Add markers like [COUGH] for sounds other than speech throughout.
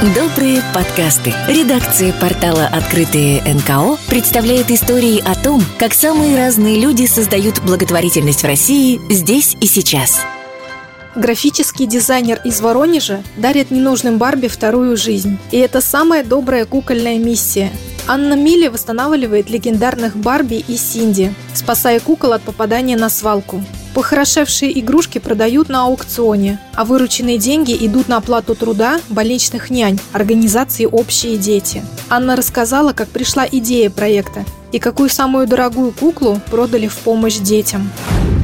Добрые подкасты. Редакция портала «Открытые НКО» представляет истории о том, как самые разные люди создают благотворительность в России здесь и сейчас. Графический дизайнер из Воронежа дарит ненужным Барби вторую жизнь. И это самая добрая кукольная миссия. Анна Милли восстанавливает легендарных Барби и Синди, спасая кукол от попадания на свалку. Похорошевшие игрушки продают на аукционе, а вырученные деньги идут на оплату труда больничных нянь организации «Общие дети». Анна рассказала, как пришла идея проекта и какую самую дорогую куклу продали в помощь детям.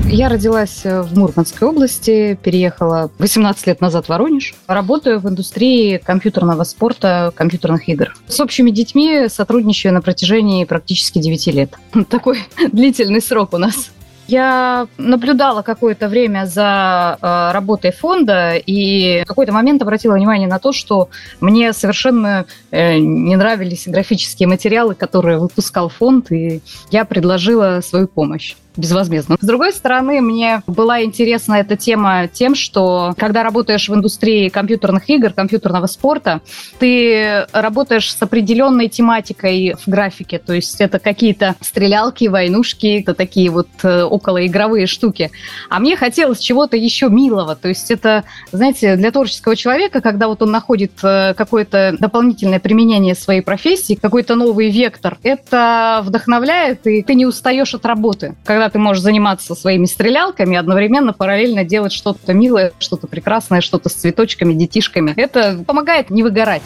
Я родилась в Мурманской области, переехала 18 лет назад в Воронеж. Работаю в индустрии компьютерного спорта, компьютерных игр. С общими детьми сотрудничаю на протяжении практически 9 лет. [LAUGHS] Такой длительный срок у нас. Я наблюдала какое-то время за э, работой фонда и в какой-то момент обратила внимание на то, что мне совершенно э, не нравились графические материалы, которые выпускал фонд, и я предложила свою помощь безвозмездно. С другой стороны, мне была интересна эта тема тем, что когда работаешь в индустрии компьютерных игр, компьютерного спорта, ты работаешь с определенной тематикой в графике, то есть это какие-то стрелялки, войнушки, это такие вот э, околоигровые штуки. А мне хотелось чего-то еще милого, то есть это, знаете, для творческого человека, когда вот он находит э, какое-то дополнительное применение своей профессии, какой-то новый вектор, это вдохновляет, и ты не устаешь от работы. Когда когда ты можешь заниматься своими стрелялками, одновременно параллельно делать что-то милое, что-то прекрасное, что-то с цветочками, детишками. Это помогает не выгорать.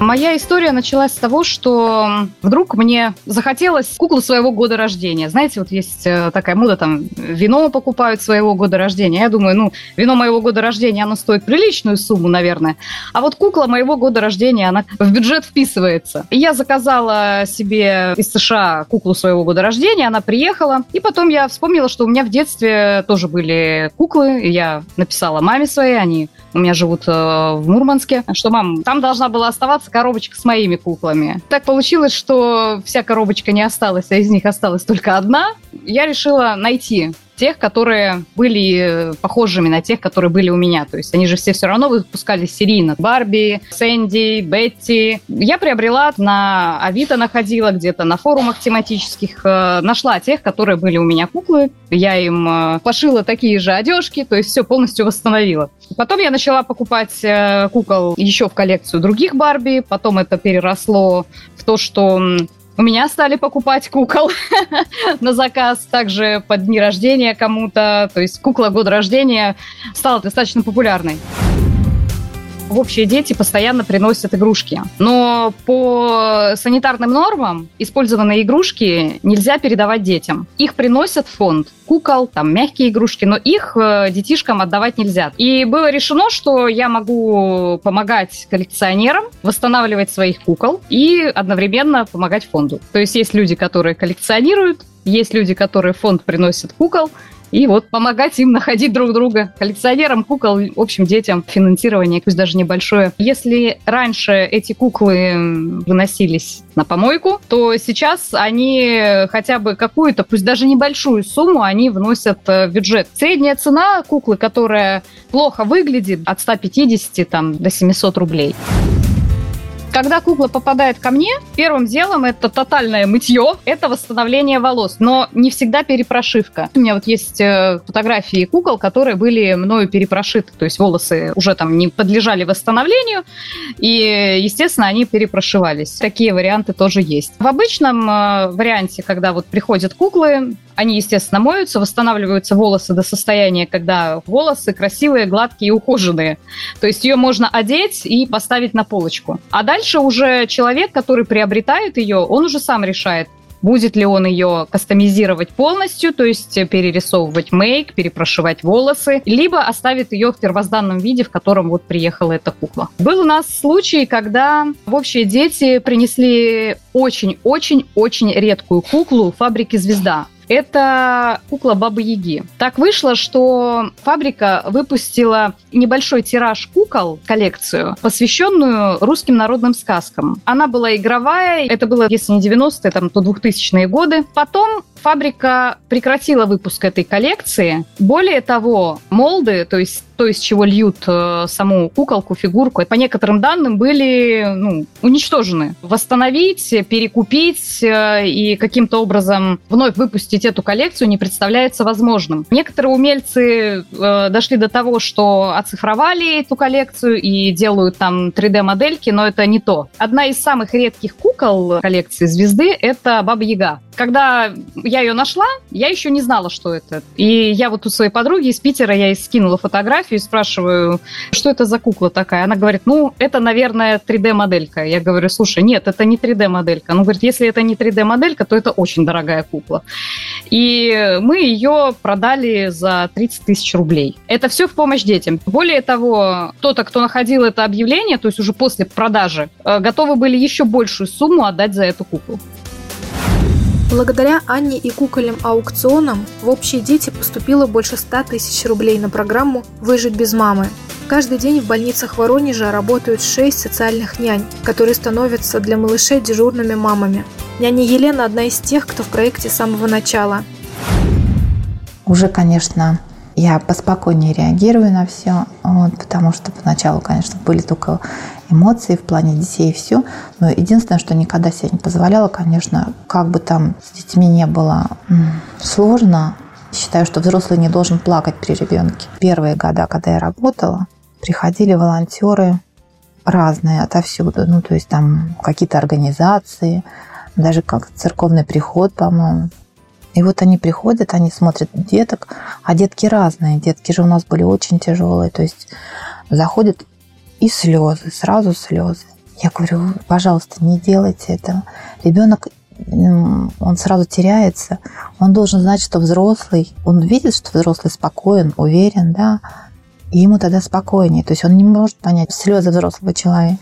Моя история началась с того, что вдруг мне захотелось куклу своего года рождения. Знаете, вот есть э, такая мода, там, вино покупают своего года рождения. Я думаю, ну, вино моего года рождения, оно стоит приличную сумму, наверное. А вот кукла моего года рождения, она в бюджет вписывается. И я заказала себе из США куклу своего года рождения, она приехала. И потом я вспомнила, что у меня в детстве тоже были куклы. И я написала маме своей, они у меня живут э, в Мурманске, что, мам, там должна была оставаться коробочка с моими куклами. Так получилось, что вся коробочка не осталась, а из них осталась только одна. Я решила найти тех, которые были похожими на тех, которые были у меня. То есть они же все все равно выпускались серийно. Барби, Сэнди, Бетти. Я приобрела на Авито, находила где-то на форумах тематических, э, нашла тех, которые были у меня куклы. Я им э, пошила такие же одежки, то есть все полностью восстановила. Потом я начала покупать э, кукол еще в коллекцию других Барби. Потом это переросло в то, что у меня стали покупать кукол [LAUGHS] на заказ, также под дни рождения кому-то. То есть кукла года рождения стала достаточно популярной общие дети постоянно приносят игрушки. Но по санитарным нормам использованные игрушки нельзя передавать детям. Их приносят в фонд кукол, там мягкие игрушки, но их э, детишкам отдавать нельзя. И было решено, что я могу помогать коллекционерам восстанавливать своих кукол и одновременно помогать фонду. То есть есть люди, которые коллекционируют, есть люди, которые фонд приносят кукол, и вот помогать им находить друг друга, коллекционерам кукол, в общем, детям финансирование, пусть даже небольшое. Если раньше эти куклы выносились на помойку, то сейчас они хотя бы какую-то, пусть даже небольшую сумму, они вносят в бюджет. Средняя цена куклы, которая плохо выглядит, от 150 там, до 700 рублей. Когда кукла попадает ко мне, первым делом это тотальное мытье, это восстановление волос, но не всегда перепрошивка. У меня вот есть э, фотографии кукол, которые были мною перепрошиты, то есть волосы уже там не подлежали восстановлению, и, естественно, они перепрошивались. Такие варианты тоже есть. В обычном э, варианте, когда вот приходят куклы, они, естественно, моются, восстанавливаются волосы до состояния, когда волосы красивые, гладкие и ухоженные. То есть ее можно одеть и поставить на полочку. А дальше уже человек, который приобретает ее, он уже сам решает, будет ли он ее кастомизировать полностью, то есть перерисовывать мейк, перепрошивать волосы, либо оставит ее в первозданном виде, в котором вот приехала эта кукла. Был у нас случай, когда в общие дети принесли очень-очень-очень редкую куклу фабрики «Звезда». Это кукла Бабы Яги. Так вышло, что фабрика выпустила небольшой тираж кукол, коллекцию, посвященную русским народным сказкам. Она была игровая, это было, если не 90-е, там, то 2000-е годы. Потом Фабрика прекратила выпуск этой коллекции. Более того, молды, то есть то, из чего льют э, саму куколку, фигурку, по некоторым данным были ну, уничтожены. Восстановить, перекупить э, и каким-то образом вновь выпустить эту коллекцию не представляется возможным. Некоторые умельцы э, дошли до того, что оцифровали эту коллекцию и делают там 3D-модельки, но это не то. Одна из самых редких кукол коллекции «Звезды» — это Баба Яга. Когда я ее нашла, я еще не знала, что это. И я вот у своей подруги из Питера, я ей скинула фотографию и спрашиваю, что это за кукла такая? Она говорит, ну, это, наверное, 3D-моделька. Я говорю, слушай, нет, это не 3D-моделька. Она говорит, если это не 3D-моделька, то это очень дорогая кукла. И мы ее продали за 30 тысяч рублей. Это все в помощь детям. Более того, кто-то, кто находил это объявление, то есть уже после продажи, э, готовы были еще большую сумму отдать за эту куклу. Благодаря Анне и кукольным аукционам в общие дети поступило больше 100 тысяч рублей на программу «Выжить без мамы». Каждый день в больницах Воронежа работают шесть социальных нянь, которые становятся для малышей дежурными мамами. Няня Елена – одна из тех, кто в проекте с самого начала. Уже, конечно, я поспокойнее реагирую на все, вот, потому что поначалу, конечно, были только эмоции в плане детей и все. Но единственное, что никогда себе не позволяла, конечно, как бы там с детьми не было сложно, считаю, что взрослый не должен плакать при ребенке. Первые года, когда я работала, приходили волонтеры разные отовсюду. Ну, то есть там какие-то организации, даже как церковный приход, по-моему. И вот они приходят, они смотрят деток, а детки разные. Детки же у нас были очень тяжелые. То есть заходят и слезы, сразу слезы. Я говорю, пожалуйста, не делайте этого. Ребенок, он сразу теряется. Он должен знать, что взрослый, он видит, что взрослый спокоен, уверен, да, и ему тогда спокойнее. То есть он не может понять слезы взрослого человека.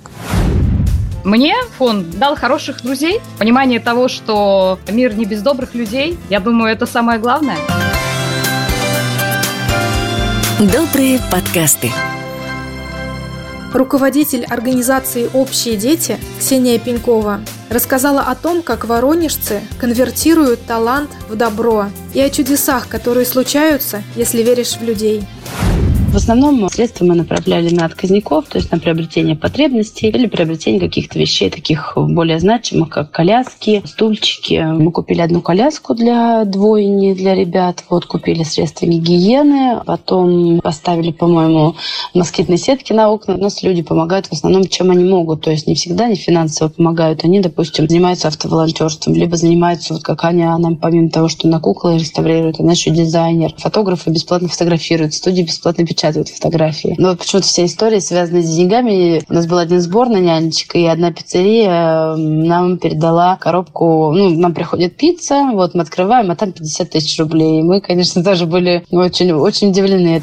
Мне фонд дал хороших друзей, понимание того, что мир не без добрых людей. Я думаю, это самое главное. Добрые подкасты. Руководитель организации «Общие дети» Ксения Пенькова рассказала о том, как воронежцы конвертируют талант в добро и о чудесах, которые случаются, если веришь в людей. В основном средства мы направляли на отказников, то есть на приобретение потребностей или приобретение каких-то вещей таких более значимых, как коляски, стульчики. Мы купили одну коляску для двойни, для ребят. Вот купили средства гигиены. Потом поставили, по-моему, москитные сетки на окна. У нас люди помогают в основном, чем они могут. То есть не всегда не финансово помогают. Они, допустим, занимаются автоволонтерством, либо занимаются, вот как Аня, нам помимо того, что на куклы реставрирует, она еще дизайнер. Фотографы бесплатно фотографируют, студии бесплатно печатают печатают фотографии. Но вот почему-то вся история связана с деньгами. У нас был один сбор на нянечек, и одна пиццерия нам передала коробку, ну, нам приходит пицца, вот мы открываем, а там 50 тысяч рублей. Мы, конечно, [LAUGHS] тоже были очень, очень удивлены.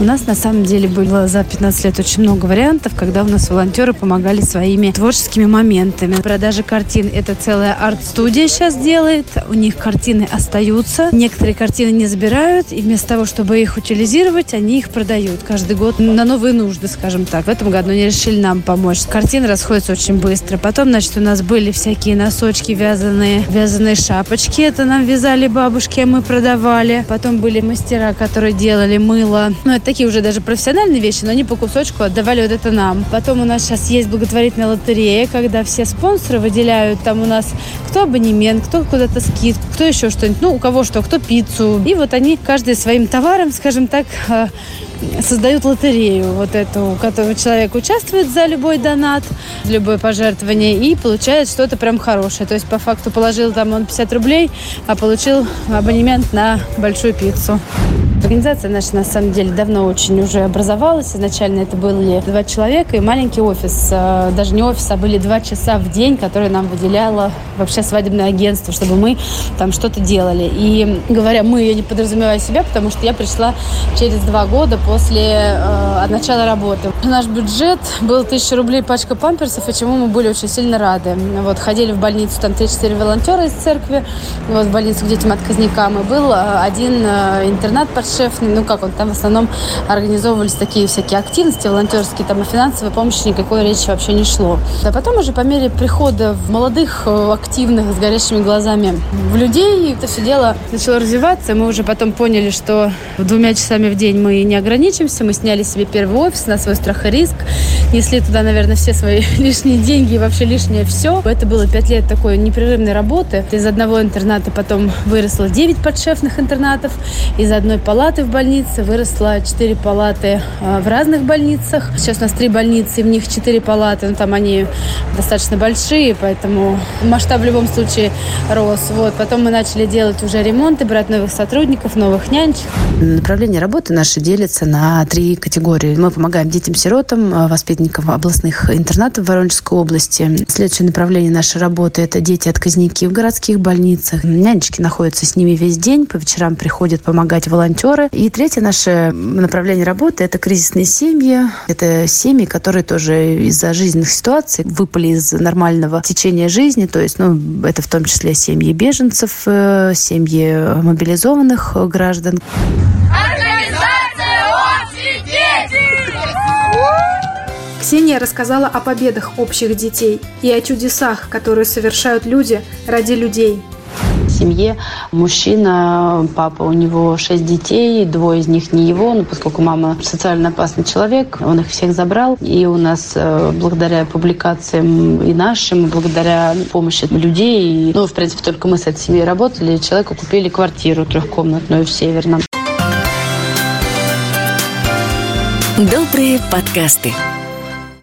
У нас на самом деле было за 15 лет очень много вариантов, когда у нас волонтеры помогали своими творческими моментами. Продажа картин – это целая арт-студия сейчас делает. У них картины остаются. Некоторые картины не забирают, и вместо того, чтобы их утилизировать, они их продают каждый год на новые нужды, скажем так. В этом году они решили нам помочь. Картины расходятся очень быстро. Потом, значит, у нас были всякие носочки вязаные, вязаные шапочки. Это нам вязали бабушки, а мы продавали. Потом были мастера, которые делали мыло. Ну, это такие уже даже профессиональные вещи, но они по кусочку отдавали вот это нам. Потом у нас сейчас есть благотворительная лотерея, когда все спонсоры выделяют там у нас кто абонемент, кто куда-то скид, кто еще что-нибудь, ну, у кого что, кто пиццу. И вот они каждый своим товаром, скажем так, э, создают лотерею вот эту, у которого человек участвует за любой донат, любое пожертвование и получает что-то прям хорошее. То есть по факту положил там он 50 рублей, а получил абонемент на большую пиццу. Организация наша, на самом деле, давно очень уже образовалась. Изначально это были два человека и маленький офис. А, даже не офис, а были два часа в день, которые нам выделяло вообще свадебное агентство, чтобы мы там что-то делали. И говоря мы, я не подразумеваю себя, потому что я пришла через два года после э, начала работы. Наш бюджет был 1000 рублей пачка памперсов, и чему мы были очень сильно рады. Вот, ходили в больницу, там 3-4 волонтера из церкви, вот, в больницу к детям отказникам, и был один э, интернат под подшефный. Ну как он, там в основном организовывались такие всякие активности волонтерские, там о финансовой помощи никакой речи вообще не шло. А потом уже по мере прихода в молодых, э, активных, с горящими глазами в людей, это все дело начало развиваться. Мы уже потом поняли, что двумя часами в день мы не ограничимся. Мы сняли себе первый офис на свой страх и риск. Несли туда, наверное, все свои [LAUGHS] лишние деньги и вообще лишнее все. Это было пять лет такой непрерывной работы. Из одного интерната потом выросло 9 подшефных интернатов. Из одной палаты в больнице выросло 4 палаты а, в разных больницах. Сейчас у нас три больницы, в них 4 палаты. Но там они достаточно большие, поэтому масштаб в любом случае рос. Вот. Потом мы начали делать уже ремонты, брать новых сотрудников, новых нянчик. Направление работы наше делится на три категории. Мы помогаем детям-сиротам, а, воспитанникам областных интернатов Воронежской области. Следующее направление нашей работы – это дети-отказники в городских больницах. Нянечки находятся с ними весь день, по вечерам приходят помогать волонтеры. И третье наше направление работы – это кризисные семьи. Это семьи, которые тоже из-за жизненных ситуаций выпали из нормального течения жизни. То есть, ну, это в том числе семьи беженцев, э, семьи мобилизованных граждан. Ксения рассказала о победах общих детей и о чудесах, которые совершают люди ради людей. Семье мужчина, папа, у него шесть детей, двое из них не его, но поскольку мама социально опасный человек, он их всех забрал. И у нас э, благодаря публикациям и нашим, благодаря помощи людей, ну, в принципе, только мы с этой семьей работали, человеку купили квартиру трехкомнатную в Северном. Добрые подкасты.